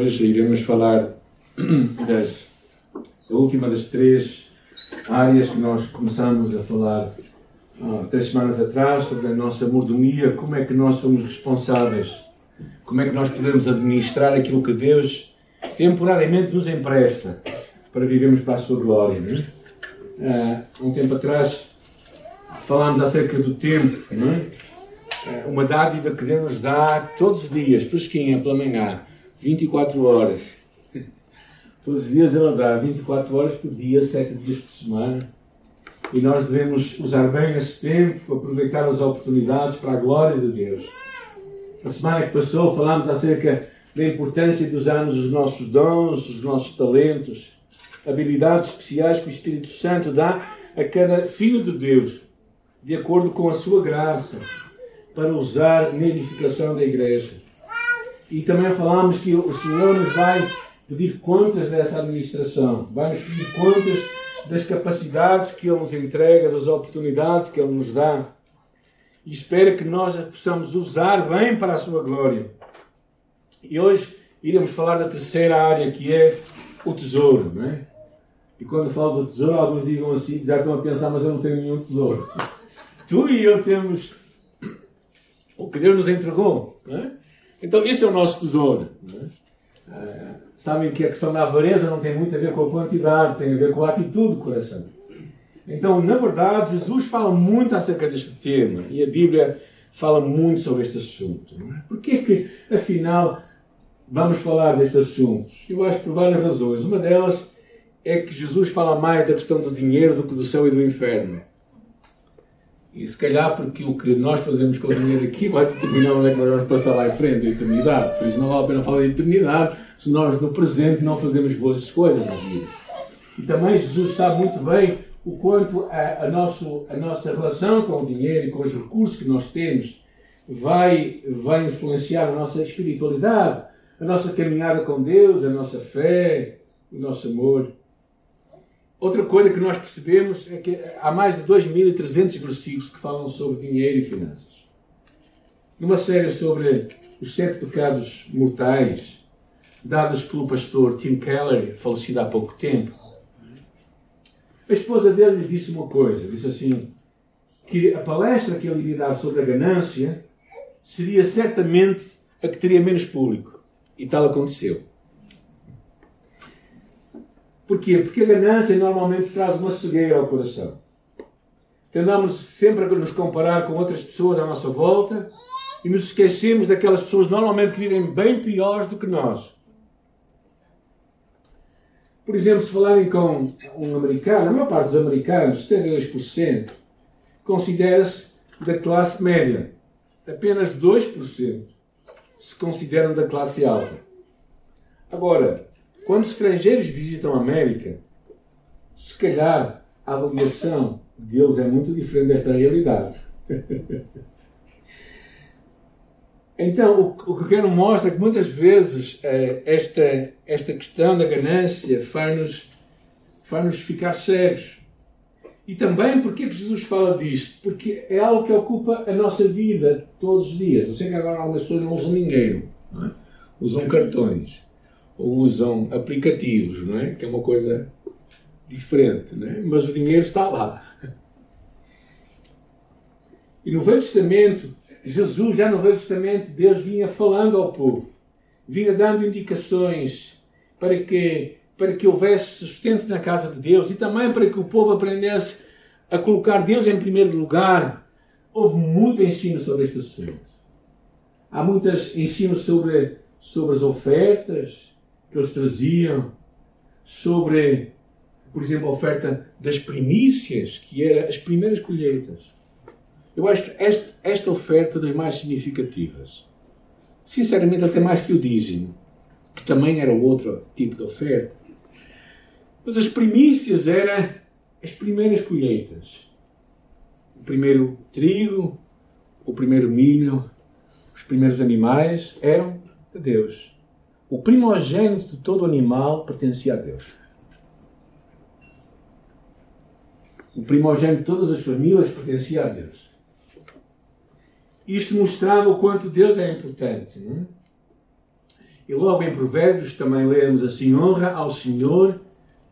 Hoje iremos falar das, da última das três áreas que nós começamos a falar há três semanas atrás sobre a nossa mordomia, como é que nós somos responsáveis, como é que nós podemos administrar aquilo que Deus temporariamente nos empresta para vivermos para a sua glória. É? Há um tempo atrás falámos acerca do tempo, é? uma dádiva que Deus nos dá todos os dias, fresquinha pela manhã, 24 horas. Todos os dias Ele dá 24 horas por dia, 7 dias por semana. E nós devemos usar bem esse tempo, aproveitar as oportunidades para a glória de Deus. A semana que passou falámos acerca da importância de usarmos os nossos dons, os nossos talentos, habilidades especiais que o Espírito Santo dá a cada filho de Deus, de acordo com a sua graça, para usar na edificação da igreja. E também falámos que o Senhor nos vai pedir contas dessa administração, vai nos pedir contas das capacidades que Ele nos entrega, das oportunidades que Ele nos dá. E espera que nós as possamos usar bem para a Sua glória. E hoje iremos falar da terceira área que é o tesouro, não é? E quando falo do tesouro, alguns digam assim, já estão a pensar, mas eu não tenho nenhum tesouro. Tu e eu temos o que Deus nos entregou. É? Então, isso é o nosso tesouro. É? É, sabem que a questão da avareza não tem muito a ver com a quantidade, tem a ver com a atitude do coração. Então, na verdade, Jesus fala muito acerca deste tema e a Bíblia fala muito sobre este assunto. É? Por que que, afinal, vamos falar deste assunto? Eu acho por várias razões. Uma delas é que Jesus fala mais da questão do dinheiro do que do céu e do inferno. E se calhar porque o que nós fazemos com o dinheiro aqui vai determinar onde é que nós vamos passar lá em frente, a eternidade. Por isso não vale a pena falar de eternidade se nós no presente não fazemos boas escolhas na vida. E também Jesus sabe muito bem o quanto a, a, nosso, a nossa relação com o dinheiro e com os recursos que nós temos vai, vai influenciar a nossa espiritualidade, a nossa caminhada com Deus, a nossa fé, o nosso amor. Outra coisa que nós percebemos é que há mais de 2.300 versículos que falam sobre dinheiro e finanças. Numa série sobre os sete pecados mortais, dadas pelo pastor Tim Keller, falecido há pouco tempo, a esposa dele lhe disse uma coisa: disse assim, que a palestra que ele iria dar sobre a ganância seria certamente a que teria menos público. E tal aconteceu. Porquê? Porque a ganância normalmente traz uma cegueira ao coração. Tendamos sempre a nos comparar com outras pessoas à nossa volta e nos esquecemos daquelas pessoas normalmente que vivem bem piores do que nós. Por exemplo, se falarem com um americano, a maior parte dos americanos, 72%, considera-se da classe média. Apenas 2% se consideram da classe alta. Agora, quando estrangeiros visitam a América, se calhar a avaliação deles é muito diferente desta realidade. então, o, que eu quero mostrar é que muitas vezes eh, esta, esta questão da ganância faz-nos faz ficar cegos. E também porque que Jesus fala disto? Porque é algo que ocupa a nossa vida todos os dias. Eu sei que agora algumas pessoas não usam ninguém, não é? usam cartões usam aplicativos, não é? Que é uma coisa diferente, não é? Mas o dinheiro está lá. E no Velho Testamento, Jesus, já no Velho Testamento, Deus vinha falando ao povo, vinha dando indicações para que, para que houvesse sustento na casa de Deus e também para que o povo aprendesse a colocar Deus em primeiro lugar. Houve muito ensino sobre este assunto. Há muitos ensinos sobre, sobre as ofertas, que eles traziam sobre, por exemplo, a oferta das primícias, que era as primeiras colheitas. Eu acho esta, esta oferta das mais significativas. Sinceramente, até mais que o dízimo, que também era outro tipo de oferta. Mas as primícias eram as primeiras colheitas. O primeiro trigo, o primeiro milho, os primeiros animais eram de Deus. O primogênito de todo animal pertencia a Deus. O primogênito de todas as famílias pertencia a Deus. Isto mostrava o quanto Deus é importante. Não é? E logo em Provérbios também lemos assim: honra ao Senhor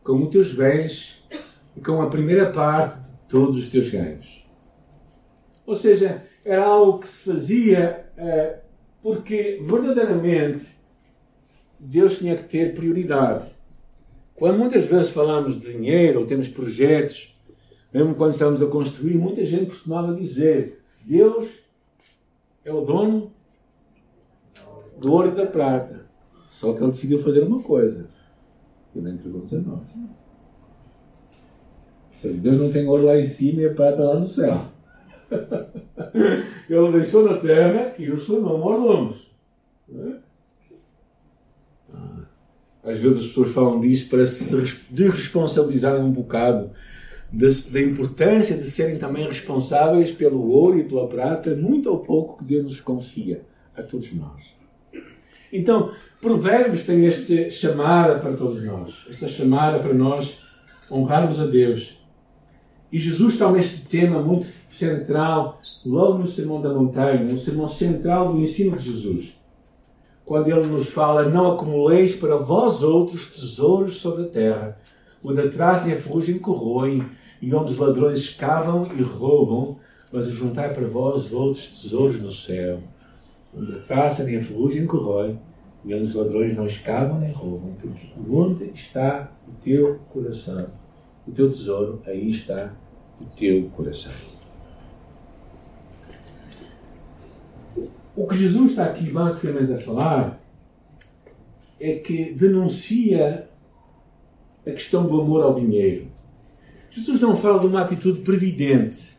com os teus bens e com a primeira parte de todos os teus ganhos. Ou seja, era algo que se fazia uh, porque verdadeiramente Deus tinha que ter prioridade. Quando muitas vezes falamos de dinheiro ou temos projetos, mesmo quando estamos a construir, muita gente costumava dizer: Deus é o dono do ouro e da prata. Só que ele decidiu fazer uma coisa: ele entregou-nos a nós. Deus não tem ouro lá em cima e a prata lá no céu. ele deixou na terra e os seus não mordomos. Às vezes as pessoas falam disso para se desresponsabilizarem um bocado da importância de serem também responsáveis pelo ouro e pela prata, muito ou pouco que Deus nos confia a todos nós. Então, Provérbios tem esta chamada para todos nós, esta chamada para nós honrarmos a Deus. E Jesus toma este tema muito central logo no Sermão da Montanha, no sermão central do ensino de Jesus. Quando ele nos fala: Não acumuleis para vós outros tesouros sobre a terra, onde a traça e a ferrugem corroem, e onde os ladrões escavam e roubam, mas juntai para vós outros tesouros no céu, onde a traça nem a ferrugem corrói, e onde os ladrões não escavam nem roubam, porque onde está o teu coração, o teu tesouro, aí está o teu coração. O que Jesus está aqui basicamente a falar é que denuncia a questão do amor ao dinheiro. Jesus não fala de uma atitude previdente,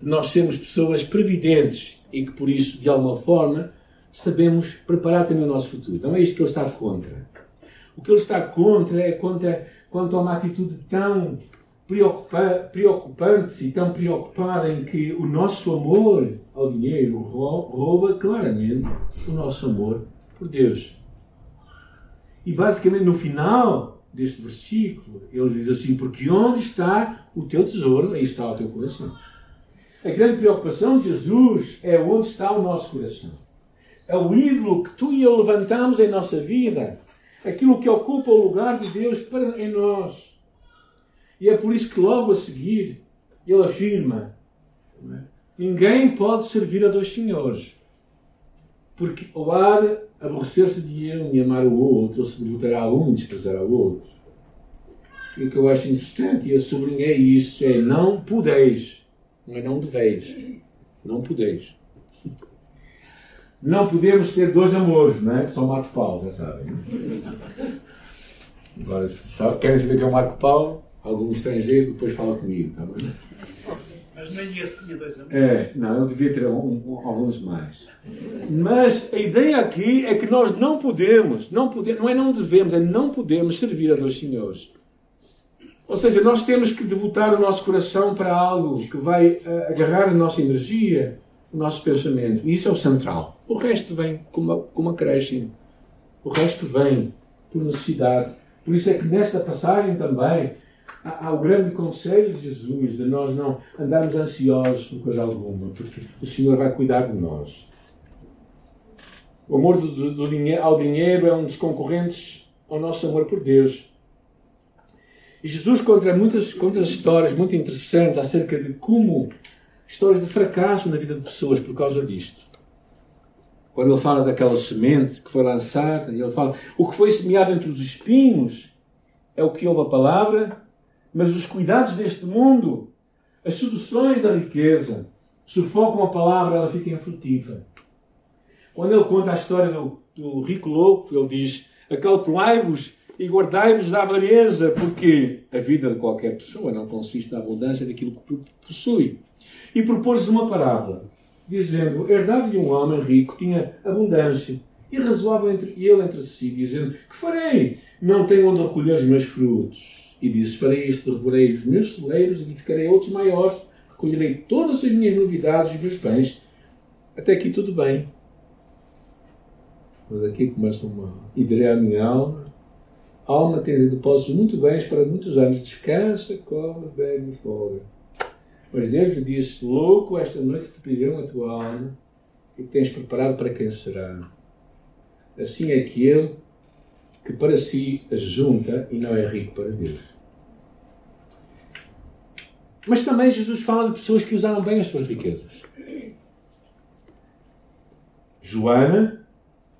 de nós sermos pessoas previdentes e que por isso, de alguma forma, sabemos preparar também o nosso futuro. Não é isto que ele está contra. O que ele está contra é contra, quanto a uma atitude tão preocupa, preocupante e tão preocupada em que o nosso amor ao dinheiro rouba claramente o nosso amor por Deus. E basicamente no final deste versículo, ele diz assim: Porque onde está o teu tesouro, aí está o teu coração. A grande preocupação de Jesus é onde está o nosso coração é o ídolo que tu e eu levantamos em nossa vida, aquilo que ocupa o lugar de Deus para, em nós. E é por isso que logo a seguir ele afirma: é? Ninguém pode servir a dois senhores, porque ou há de aborrecer-se de um e amar o outro, ou se devotará a um e desprezar o outro. E o que eu acho interessante, e eu sublinhei isso, é não podeis, não é não deveis, não podeis. Não podemos ter dois amores, não é? Só Marco Paulo, já sabem. Agora, se querem saber que é o Marco Paulo, algum estrangeiro, depois fala comigo, está bem? Mas nem esse tinha dois amores. É, não, eu devia ter um, um, alguns mais. Mas a ideia aqui é que nós não podemos, não podemos, não é não devemos, é não podemos servir a dois senhores. Ou seja, nós temos que devotar o nosso coração para algo que vai uh, agarrar a nossa energia, o nosso pensamento. E isso é o central. O resto vem como, como acréscimo. O resto vem por necessidade. Por isso é que nesta passagem também há, há o grande conselho de Jesus de nós não andarmos ansiosos por coisa alguma, porque o Senhor vai cuidar de nós. O amor do, do, do dinheiro, ao dinheiro é um dos concorrentes ao nosso amor por Deus. E Jesus conta muitas, conta histórias muito interessantes acerca de como histórias de fracasso na vida de pessoas por causa disto. Quando ele fala daquela semente que foi lançada, ele fala: o que foi semeado entre os espinhos é o que ouve a palavra, mas os cuidados deste mundo, as seduções da riqueza, sufocam a palavra, ela fica infrutífera. Quando ele conta a história do, do rico louco, ele diz: Acautelai-vos e guardai-vos da avareza, porque a vida de qualquer pessoa não consiste na abundância daquilo que possui e propôs uma parábola, dizendo: Herdade de um homem rico tinha abundância e razoava entre ele entre si, dizendo: Que farei? Não tenho onde recolher os meus frutos. E disse: Farei isto, recolherei os meus celeiros, edificarei outros maiores, recolherei todas as minhas novidades e meus bens. Até aqui tudo bem. Mas aqui começa uma ideia à minha alma. Alma, tens em depósitos muito bens para muitos anos. Descansa, come, bebe e folga. Mas Deus lhe disse: Louco, esta noite te pedirão a tua alma e que tens preparado para quem será. assim é aquele que para si junta e não é rico para Deus. Mas também Jesus fala de pessoas que usaram bem as suas riquezas. Joana,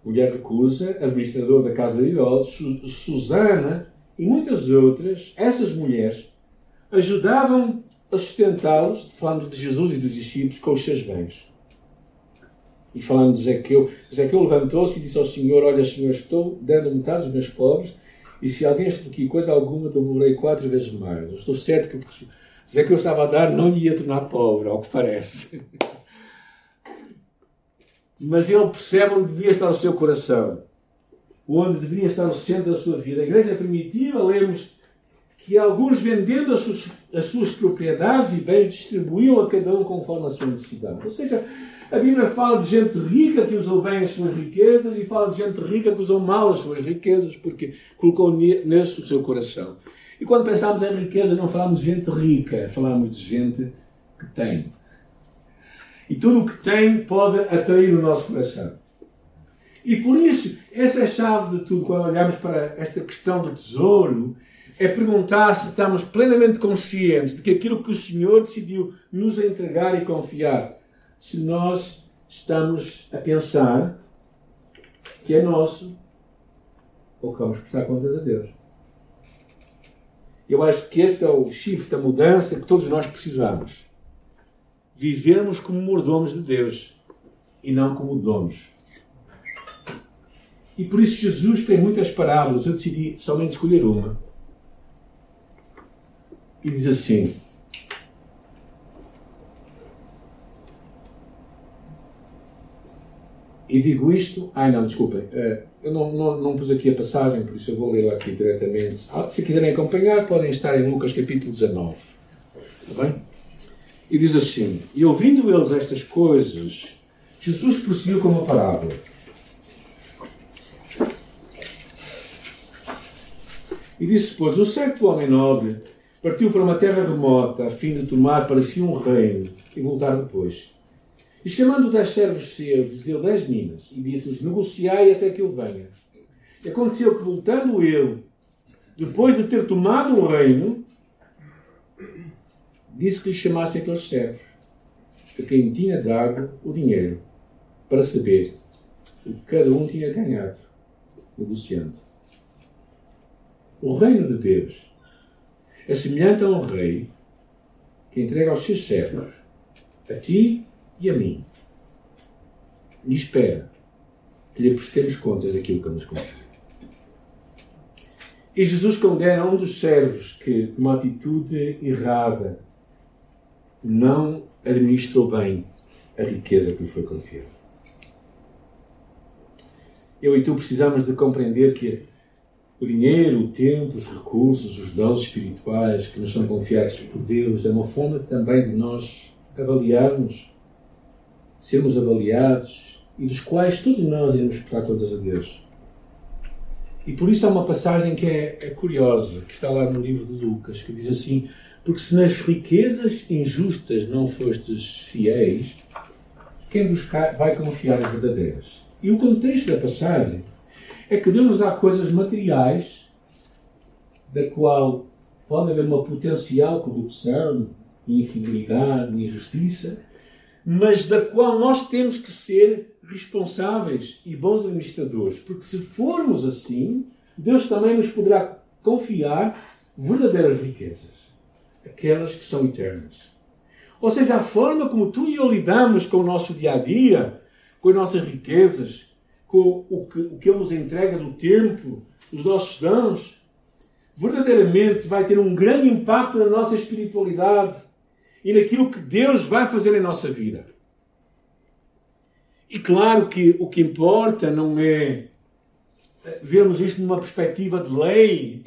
mulher de Cusa, administrador da casa de Herodes, Susana e muitas outras, essas mulheres, ajudavam a sustentá-los, falando de Jesus e dos discípulos, com os seus bens. E falando de Zequeu, Zequeu levantou-se e disse ao Senhor: Olha, Senhor, estou dando metade dos meus pobres, e se alguém aqui coisa alguma, devolverei quatro vezes mais. Eu estou certo que Zequeu estava a dar não lhe ia tornar pobre, ao que parece. Mas ele percebe onde devia estar o seu coração, onde deveria estar o centro da sua vida. A igreja primitiva, lemos que alguns, vendendo as suas, as suas propriedades e bens, distribuíam a cada um conforme a sua necessidade. Ou seja, a Bíblia fala de gente rica que usou bem as suas riquezas e fala de gente rica que usou mal as suas riquezas porque colocou nesse o seu coração. E quando pensamos em riqueza, não falamos de gente rica, falamos de gente que tem. E tudo o que tem pode atrair o nosso coração. E por isso, essa é a chave de tudo quando olhamos para esta questão do tesouro é perguntar se estamos plenamente conscientes de que aquilo que o Senhor decidiu nos entregar e confiar se nós estamos a pensar que é nosso ou que vamos prestar contas a Deus. Eu acho que esse é o shift, da mudança que todos nós precisamos. Vivermos como mordomos de Deus e não como donos. E por isso Jesus tem muitas parábolas. Eu decidi somente escolher uma. E diz assim: E digo isto. Ai não, desculpem. Eh, eu não, não, não pus aqui a passagem, por isso eu vou lê-la aqui diretamente. Ah, se quiserem acompanhar, podem estar em Lucas capítulo 19. Está bem? E diz assim: E ouvindo eles estas coisas, Jesus prosseguiu com uma parábola. E disse, pois, um certo homem nobre partiu para uma terra remota a fim de tomar para si um reino e voltar depois. E chamando dez servos seus, deu dez minas e disse-lhes: Negociai até que eu venha. E aconteceu que, voltando ele, depois de ter tomado o reino, disse que lhe chamassem aqueles servos, a quem tinha dado o dinheiro, para saber o que cada um tinha ganhado, negociando. O reino de Deus é semelhante a um rei que entrega aos seus servos, a ti e a mim. E espera que lhe prestemos contas daquilo que nos confia. E Jesus condena um dos servos que, com uma atitude errada, não administrou bem a riqueza que lhe foi confiada. Eu e tu precisamos de compreender que o dinheiro, o tempo, os recursos, os dons espirituais que nos são confiados por Deus é uma forma também de nós avaliarmos sermos avaliados e dos quais todos nós iremos prestar contas a Deus. E por isso há uma passagem que é, é, curiosa, que está lá no livro de Lucas, que diz assim: Porque se nas riquezas injustas não fostes fiéis, quem vai confiar nas verdadeiras? E o contexto da passagem é que Deus nos dá coisas materiais, da qual pode haver uma potencial corrupção, infidelidade, injustiça, mas da qual nós temos que ser responsáveis e bons administradores, porque se formos assim, Deus também nos poderá confiar verdadeiras riquezas, aquelas que são eternas. Ou seja, a forma como tu e eu lidamos com o nosso dia a dia, com as nossas riquezas, com o que, o que Ele nos entrega do tempo, os nossos dons, verdadeiramente vai ter um grande impacto na nossa espiritualidade e naquilo que Deus vai fazer em nossa vida. E claro que o que importa não é vermos isto numa perspectiva de lei,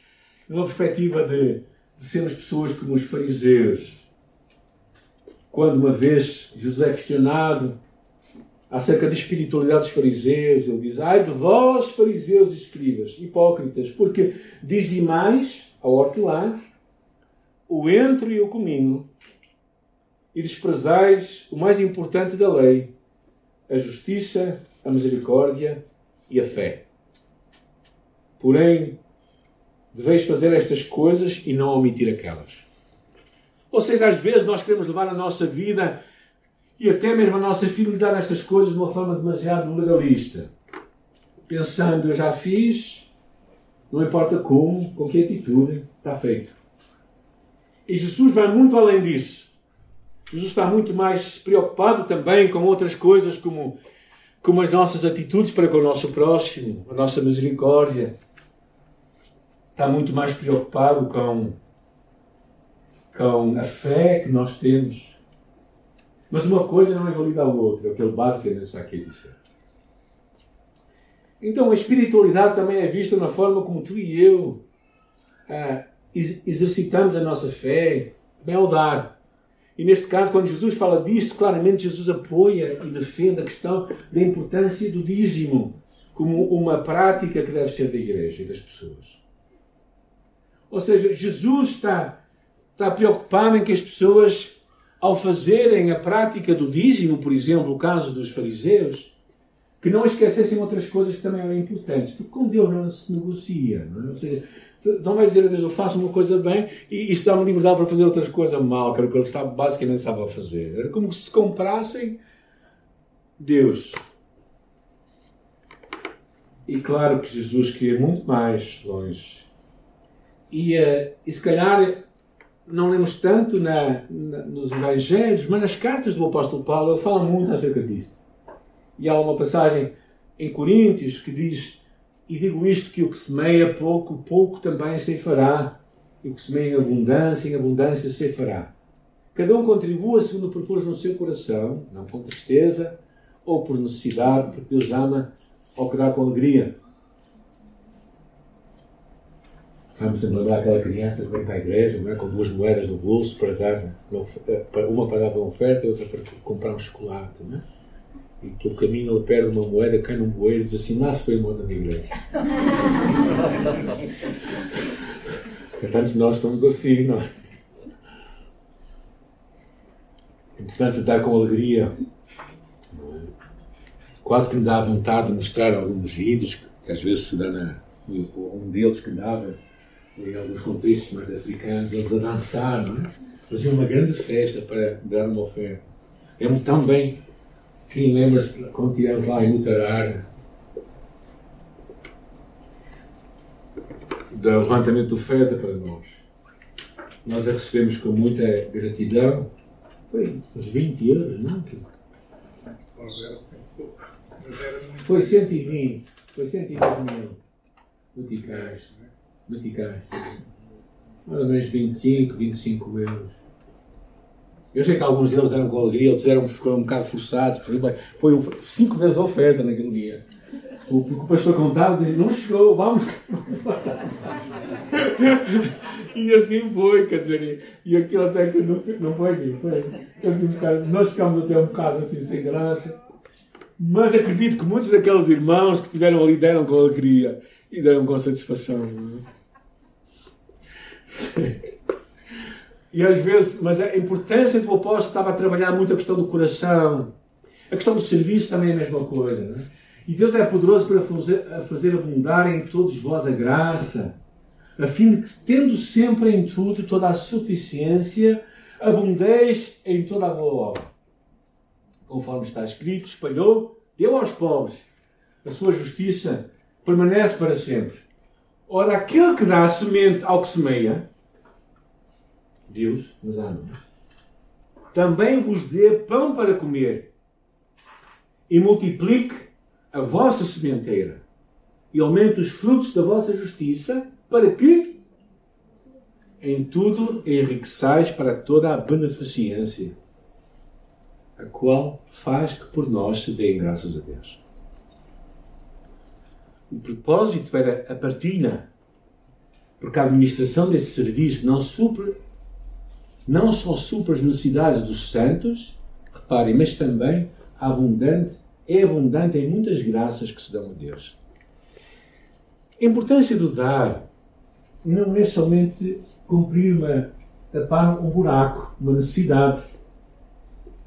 numa perspectiva de, de sermos pessoas como os fariseus. Quando uma vez Jesus é questionado acerca da espiritualidade dos fariseus, ele diz: Ai de vós, fariseus e escribas, hipócritas, porque dizimais a hortelã, o entre e o cominho, e desprezais o mais importante da lei, a justiça, a misericórdia e a fé. Porém, deveis fazer estas coisas e não omitir aquelas. Ou seja, às vezes nós queremos levar a nossa vida e até mesmo a nossa fidelidade a estas coisas de uma forma demasiado legalista. Pensando, eu já fiz, não importa como, com que atitude, está feito. E Jesus vai muito além disso. Jesus está muito mais preocupado também com outras coisas, como, como as nossas atitudes para com o nosso próximo, a nossa misericórdia. Está muito mais preocupado com, com a fé que nós temos. Mas uma coisa não invalida a outra, é o que ele está aqui a dizer. Então a espiritualidade também é vista na forma como tu e eu ah, exercitamos a nossa fé, beldar. E neste caso, quando Jesus fala disto, claramente Jesus apoia e defende a questão da importância do dízimo como uma prática que deve ser da igreja e das pessoas. Ou seja, Jesus está, está preocupado em que as pessoas, ao fazerem a prática do dízimo, por exemplo, o caso dos fariseus, que não esquecessem outras coisas que também eram importantes, porque com Deus não se negocia. Não é? Ou seja, não vai dizer a Deus, eu faço uma coisa bem e isso dá-me liberdade para fazer outras coisas mal, que era o que ele estava, basicamente a fazer. Era como se comprassem Deus. E claro que Jesus queria muito mais longe. E, uh, e se calhar não lemos tanto na, na, nos Evangelhos, mas nas cartas do apóstolo Paulo ele fala muito acerca disso. E há uma passagem em Coríntios que diz e digo isto que o que semeia pouco, pouco também ceifará. E o que semeia em abundância, em abundância ceifará. Cada um contribua segundo propôs no seu coração, não com tristeza ou por necessidade, porque Deus ama ao que dá com alegria. Vamos lembrar aquela criança que vem para a igreja não é? com duas moedas no bolso para dar, eh, uma para dar uma oferta e outra para comprar um chocolate. Não é? E pelo caminho ele perde uma moeda, cai num bueiro e diz assim: Lá se foi a moeda da igreja. Portanto, nós somos assim, não é? De dar com alegria. Quase que me dá vontade de mostrar alguns vídeos que às vezes se dá na. Um deles que dava em alguns contextos mais africanos, eles a dançar, não é? Faziam uma grande festa para dar uma oferta. É tão bem quem lembra-se quando estivemos lá em Mutarar, do levantamento de oferta para nós? Nós a recebemos com muita gratidão. Foi uns 20 euros, não? Foi 120. Foi 120 mil meticais. Meticais. Mais ou menos 25, 25 euros. Eu sei que alguns deles deram com alegria, outros eram, ficaram um bocado forçados. Foi cinco vezes a oferta naquele dia. O, o pastor contava dizia, não chegou, vamos. e assim foi, quer dizer, e aquilo até que não, não foi aqui. Foi, um bocado, nós ficámos até um bocado assim sem graça. Mas acredito que muitos daqueles irmãos que estiveram ali deram com alegria e deram com satisfação. E às vezes, mas a importância do apóstolo estava a trabalhar muito a questão do coração. A questão do serviço também é a mesma coisa. É? E Deus é poderoso para fazer, fazer abundar em todos vós a graça, a fim de que, tendo sempre em tudo toda a suficiência, abundeis em toda a boa obra. Conforme está escrito, espalhou, deu aos pobres. A sua justiça permanece para sempre. Ora, aquele que dá semente ao que semeia, Deus, meus amigos, também vos dê pão para comer e multiplique a vossa sementeira e aumente os frutos da vossa justiça para que em tudo enriqueçais para toda a beneficência, a qual faz que por nós se deem graças a Deus. O propósito era a partilha, porque a administração desse serviço não supre não só supra as necessidades dos santos, reparem, mas também abundante, é abundante em muitas graças que se dão a Deus. A importância do dar não é somente cumprir uma, tapar um buraco, uma necessidade.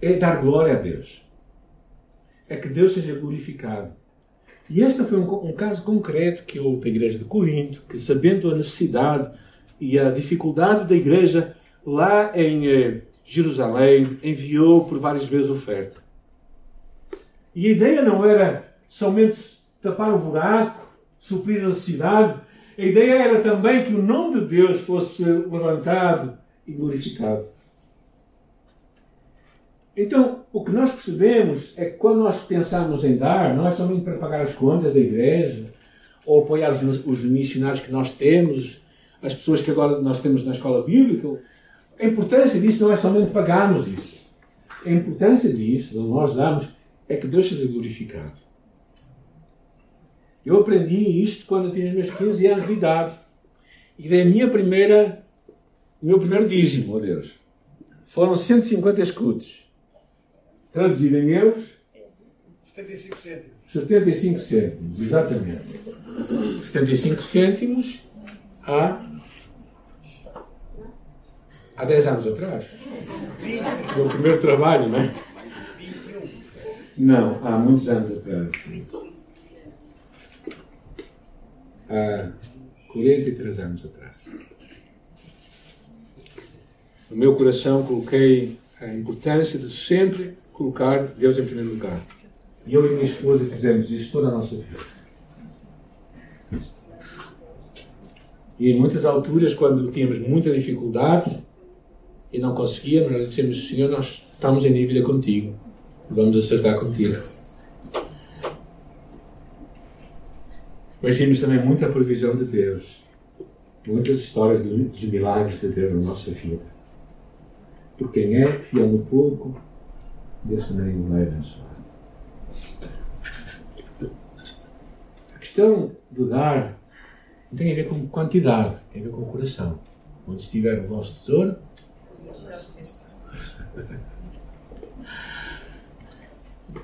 É dar glória a Deus. É que Deus seja glorificado. E este foi um, um, caso concreto que houve da igreja de Corinto, que sabendo a necessidade e a dificuldade da igreja lá em eh, Jerusalém, enviou por várias vezes oferta. E a ideia não era somente tapar o buraco, suprir a necessidade, a ideia era também que o nome de Deus fosse levantado e glorificado. Então, o que nós percebemos é que quando nós pensamos em dar, não é somente para pagar as contas da igreja, ou apoiar os missionários que nós temos, as pessoas que agora nós temos na escola bíblica. A importância disso não é somente pagarmos isso. A importância disso, de nós damos, é que Deus seja glorificado. Eu aprendi isto quando eu tinha meus 15 anos de idade. E dei a minha primeira, o meu primeiro dízimo a Deus. Foram 150 escudos. Traduzido em euros? 75 cêntimos. 75 cêntimos, exatamente. 75 cêntimos há, há 10 anos atrás. O meu primeiro trabalho, não é? Não, há muitos anos atrás. Há 43 anos atrás. No meu coração coloquei a importância de sempre colocar Deus em primeiro lugar. E eu e minha esposa fizemos isso toda a nossa vida. E em muitas alturas, quando tínhamos muita dificuldade e não conseguíamos, nós dissemos: Senhor, nós estamos em dívida contigo. Vamos acertar contigo. Mas vimos também muita provisão de Deus. Muitas histórias de milagres de Deus na nossa vida. Por quem é fiel no pouco, Deus também o vai abençoar. A questão do dar não tem a ver com quantidade, tem a ver com o coração. Onde estiver o vosso tesouro.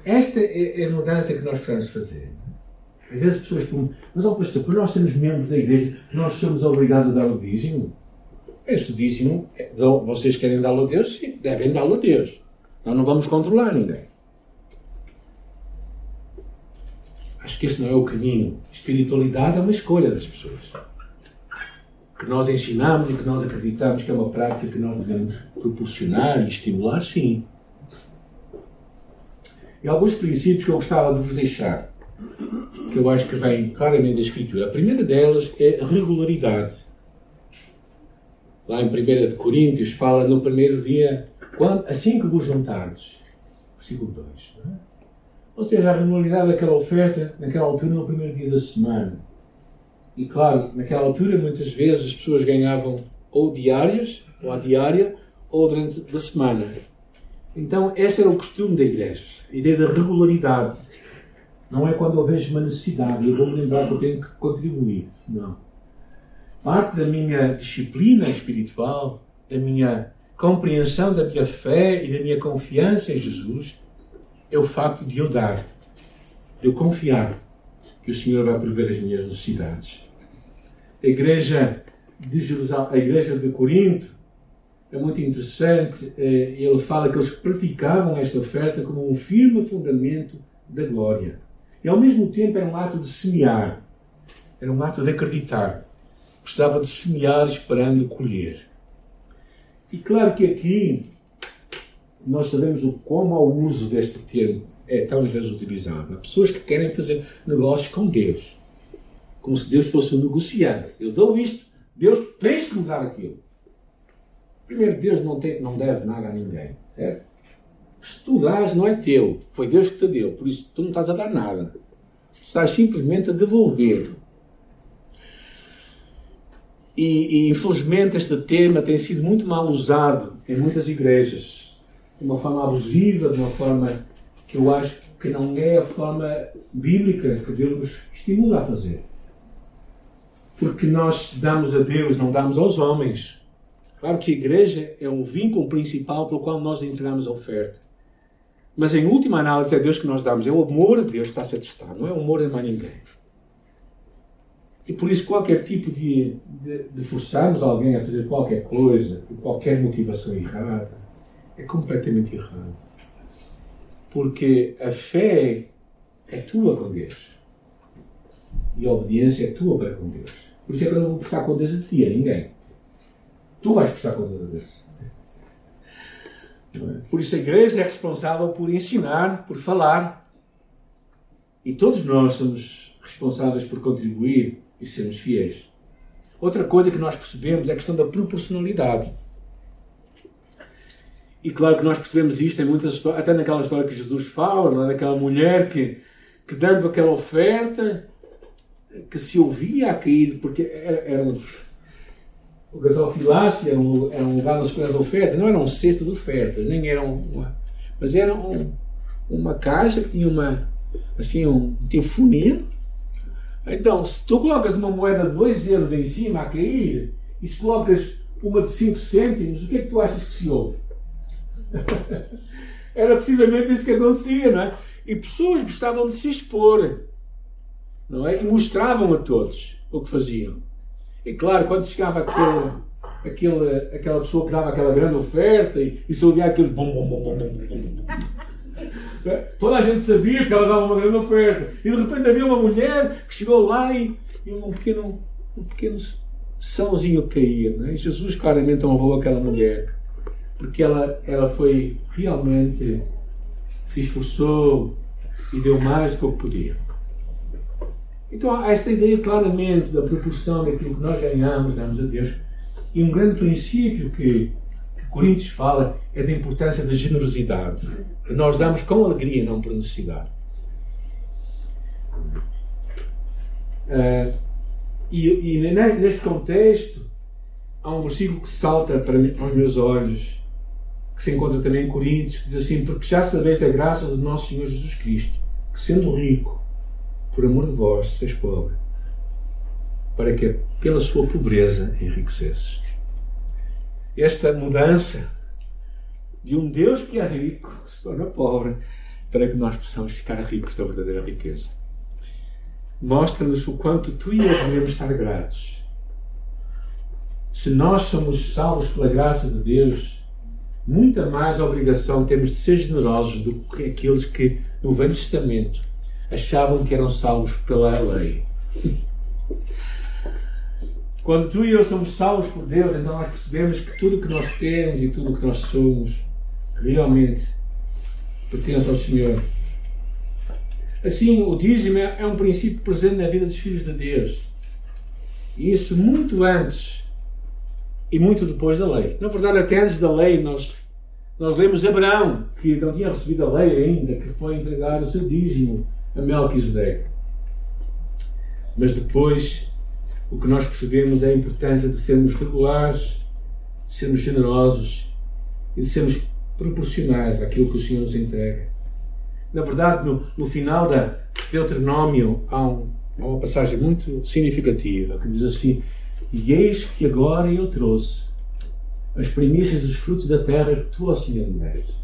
Esta é a mudança que nós precisamos fazer. Às vezes as pessoas perguntam, mas ó pastor, por nós sermos membros da igreja, nós somos obrigados a dar o dízimo? Este dízimo, é, vocês querem dá-lo a Deus? Sim, devem dá-lo a Deus. Nós não vamos controlar ninguém. Acho que esse não é o caminho. Espiritualidade é uma escolha das pessoas. Que nós ensinamos e que nós acreditamos que é uma prática que nós devemos proporcionar e estimular, sim. E alguns princípios que eu gostava de vos deixar, que eu acho que vêm claramente da Escritura. A primeira delas é regularidade. Lá em 1 Coríntios fala no primeiro dia quando, assim que vos juntardes, versículo 2. É? Ou seja, a regularidade daquela oferta, naquela altura, no primeiro dia da semana. E claro, naquela altura, muitas vezes as pessoas ganhavam ou diárias, ou à diária, ou durante a semana. Então, esse era o costume da igreja, a ideia da regularidade. Não é quando eu vejo uma necessidade e eu vou-me lembrar que eu tenho que contribuir. Não. Parte da minha disciplina espiritual, da minha compreensão da minha fé e da minha confiança em Jesus é o facto de eu dar, de eu confiar que o Senhor vai prover as minhas necessidades. A igreja de a igreja de Corinto, é muito interessante. Eh, ele fala que eles praticavam esta oferta como um firme fundamento da glória. E ao mesmo tempo era um ato de semear, era um ato de acreditar. Precisava de semear esperando colher. E claro que aqui nós sabemos o como o uso deste termo é talvez utilizado. Há pessoas que querem fazer negócios com Deus. Como se Deus fosse um negociante. Eu dou isto, Deus tens que me dar aquilo. Primeiro, Deus não, tem, não deve nada a ninguém, certo? Se tu dás, não é teu. Foi Deus que te deu. Por isso, tu não estás a dar nada. Tu estás simplesmente a devolver. E, e, infelizmente este tema tem sido muito mal usado em muitas igrejas, de uma forma abusiva, de uma forma que eu acho que não é a forma bíblica que Deus nos estimula a fazer. Porque nós damos a Deus, não damos aos homens. Claro que a igreja é um vínculo principal pelo qual nós entregamos a oferta. Mas em última análise é Deus que nós damos. É o amor de Deus que está a ser testado, não é o amor de mais ninguém. E por isso, qualquer tipo de, de, de forçarmos alguém a fazer qualquer coisa, por qualquer motivação errada, é completamente errado. Porque a fé é tua com Deus. e a obediência é tua para com Deus. Por isso é que eu não vou prestar contas de ti a ninguém. Tu vais prestar contas a Deus. Por isso a igreja é responsável por ensinar, por falar. E todos nós somos responsáveis por contribuir e sermos fiéis. Outra coisa que nós percebemos é a questão da proporcionalidade. E claro que nós percebemos isto em muitas histórias, até naquela história que Jesus fala, não é? daquela mulher que, que dando aquela oferta, que se ouvia a cair, porque era, era um, o gasofilácio era um, era um lugar nas quais ofertas, não era um cesto de ofertas, nem era uma, mas era um, uma caixa que tinha uma, assim, um, tinha um funil. Então, se tu colocas uma moeda de 2 euros em cima a cair, e se colocas uma de 5 cêntimos, o que é que tu achas que se ouve? Era precisamente isso que acontecia, não é? E pessoas gostavam de se expor, não é? E mostravam a todos o que faziam. E claro, quando chegava aquele, aquele, aquela pessoa que dava aquela grande oferta e, e se ouvia aquele bom, bom, bom, bom, bom, bom, toda a gente sabia que ela dava uma grande oferta. E de repente havia uma mulher que chegou lá e, e um pequeno, um pequeno sãozinho caía. É? E Jesus claramente honrou aquela mulher porque ela, ela foi realmente se esforçou e deu mais do que podia. Então há esta ideia claramente da proporção daquilo que nós ganhamos, damos a Deus. E um grande princípio que, que Coríntios fala é da importância da generosidade. Nós damos com alegria, não por necessidade. Uh, e, e neste contexto, há um versículo que salta para mim, aos meus olhos que se encontra também em Coríntios, que diz assim: Porque já sabeis a graça do nosso Senhor Jesus Cristo, que sendo rico, por amor de vós, se fez pobre, para que pela sua pobreza enriquecesse. Esta mudança de um Deus que é rico, que se torna pobre, para que nós possamos ficar ricos da verdadeira riqueza. Mostra-nos o quanto tu e eu devemos estar gratos. Se nós somos salvos pela graça de Deus, muita mais obrigação temos de ser generosos do que aqueles que no Velho Testamento achavam que eram salvos pela lei. Quando tu e eu somos salvos por Deus, então nós percebemos que tudo o que nós temos e tudo o que nós somos realmente pertence ao Senhor. Assim, o dízimo é um princípio presente na vida dos filhos de Deus. E isso muito antes e muito depois da lei. Na verdade, até antes da lei, nós nós lemos Abraão, que não tinha recebido a lei ainda, que foi entregar o seu dízimo a Melquisedeque. Mas depois, o que nós percebemos é a importância de sermos regulares, de sermos generosos e de sermos proporcionais àquilo que o Senhor nos entrega. Na verdade, no, no final da Deuteronômio, há, um, há uma passagem muito significativa que diz assim: E eis que agora eu trouxe as primícias dos frutos da terra que tu, ó Senhor, me deste.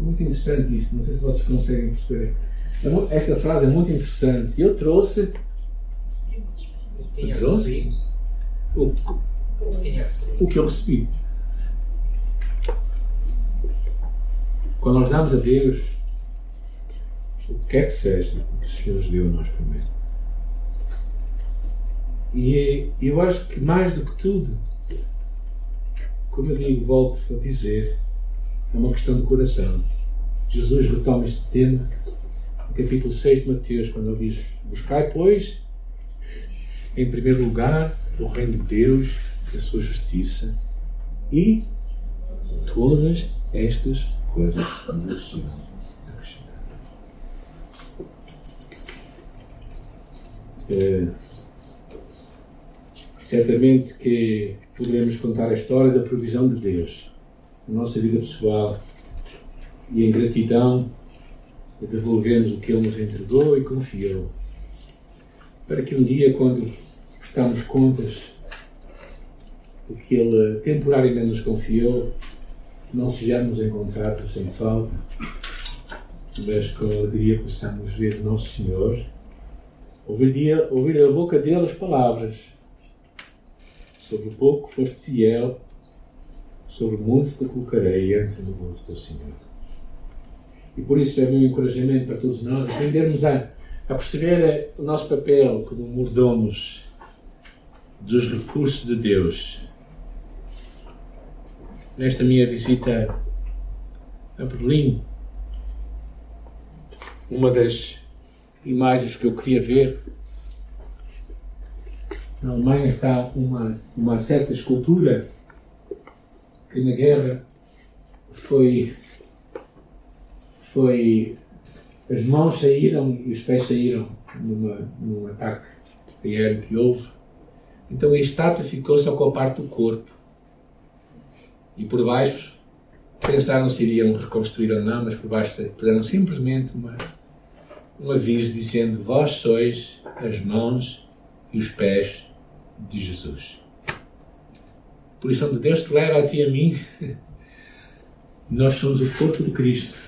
Muito interessante isto, não sei se vocês conseguem perceber. É esta frase é muito interessante. Eu trouxe. Eu trouxe o, o que eu recebi. Quando nós damos a Deus o que quer que seja que o Senhor nos deu a nós primeiro. E eu acho que mais do que tudo, como eu digo, volto a dizer, é uma questão de coração. Jesus retoma este tema capítulo 6 de Mateus, quando ele diz: Buscai, pois, em primeiro lugar, o reino de Deus e a sua justiça, e todas estas coisas. É, certamente que poderemos contar a história da provisão de Deus na nossa vida pessoal e em gratidão devolvemos o que Ele nos entregou e confiou. Para que um dia, quando prestamos contas do que Ele temporariamente nos confiou, não sejamos encontrados sem falta, mas com alegria possamos ver o Nosso Senhor, ouvir, ouvir a boca dele as palavras Sobre o pouco foste fiel, sobre muito te colocarei ante no rosto do Senhor. E por isso é meu encorajamento para todos nós aprendermos a, a perceber o nosso papel como mordomos dos recursos de Deus. Nesta minha visita a Berlim, uma das imagens que eu queria ver. Na Alemanha está uma, uma certa escultura que na guerra foi, foi as mãos saíram e os pés saíram numa, num ataque aéreo que houve. Então a estátua ficou só com a parte do corpo. E por baixo pensaram se iriam reconstruir ou não, mas por baixo puseram simplesmente uma, um aviso dizendo: Vós sois as mãos e os pés de Jesus. Por isso, onde Deus te leva a ti e a mim, nós somos o corpo de Cristo.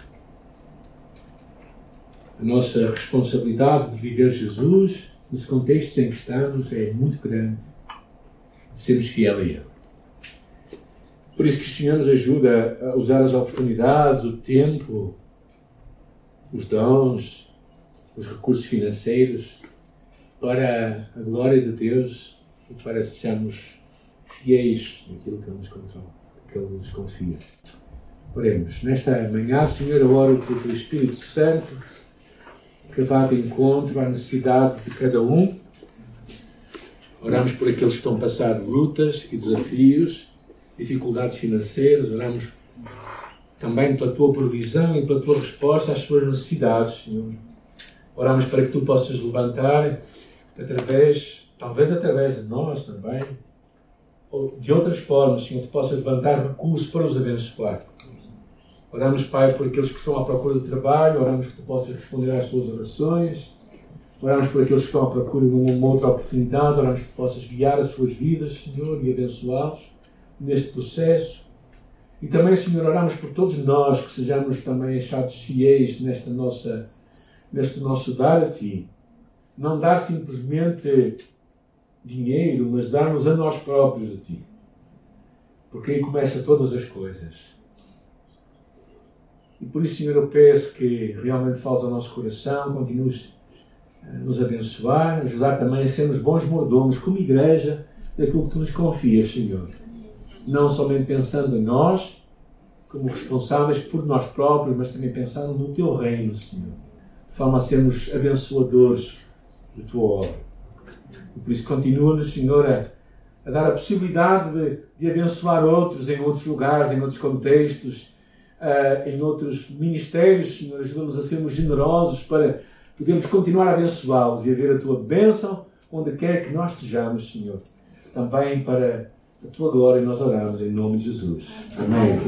A nossa responsabilidade de viver Jesus nos contextos em que estamos é muito grande, de sermos fiéis a Ele. Por isso que o Senhor nos ajuda a usar as oportunidades, o tempo, os dons, os recursos financeiros para a glória de Deus e para sejamos fiéis naquilo que Ele nos controla, que Ele nos confia. Oremos. Nesta manhã, Senhor, eu oro pelo Espírito Santo que vá de encontro à necessidade de cada um. Oramos por aqueles que estão a passar lutas e desafios dificuldades financeiras, oramos também pela tua provisão e pela tua resposta às suas necessidades, Senhor. Oramos para que tu possas levantar através, talvez através de nós também, ou de outras formas, Senhor, tu possas levantar recursos para os abençoar. Oramos, Pai, por aqueles que estão à procura de trabalho, oramos que tu possas responder às suas orações. Oramos por aqueles que estão à procura de uma outra oportunidade, oramos que tu possas guiar as suas vidas, Senhor, e abençoá-los neste processo. E também, Senhor, oramos por todos nós que sejamos também achados fiéis nesta nossa, neste nosso dar a Ti. Não dar simplesmente dinheiro, mas darmos a nós próprios a Ti. Porque aí começa todas as coisas. E por isso, Senhor, eu peço que realmente fales ao nosso coração, continues a nos abençoar, ajudar também a sermos bons mordomos, como igreja, daquilo que Tu nos confias, Senhor não somente pensando em nós, como responsáveis por nós próprios, mas também pensando no Teu reino, Senhor, de forma a sermos abençoadores da Tua obra. E por isso continua-nos, Senhor, a, a, dar a possibilidade de, de, abençoar outros em outros lugares, em outros contextos, uh, em outros ministérios, Senhor, ajuda-nos a sermos generosos para podermos continuar a abençoá-los e a ver a Tua bênção onde quer que nós estejamos, Senhor. Também para a tua glória nós oramos em nome de Jesus. Amém.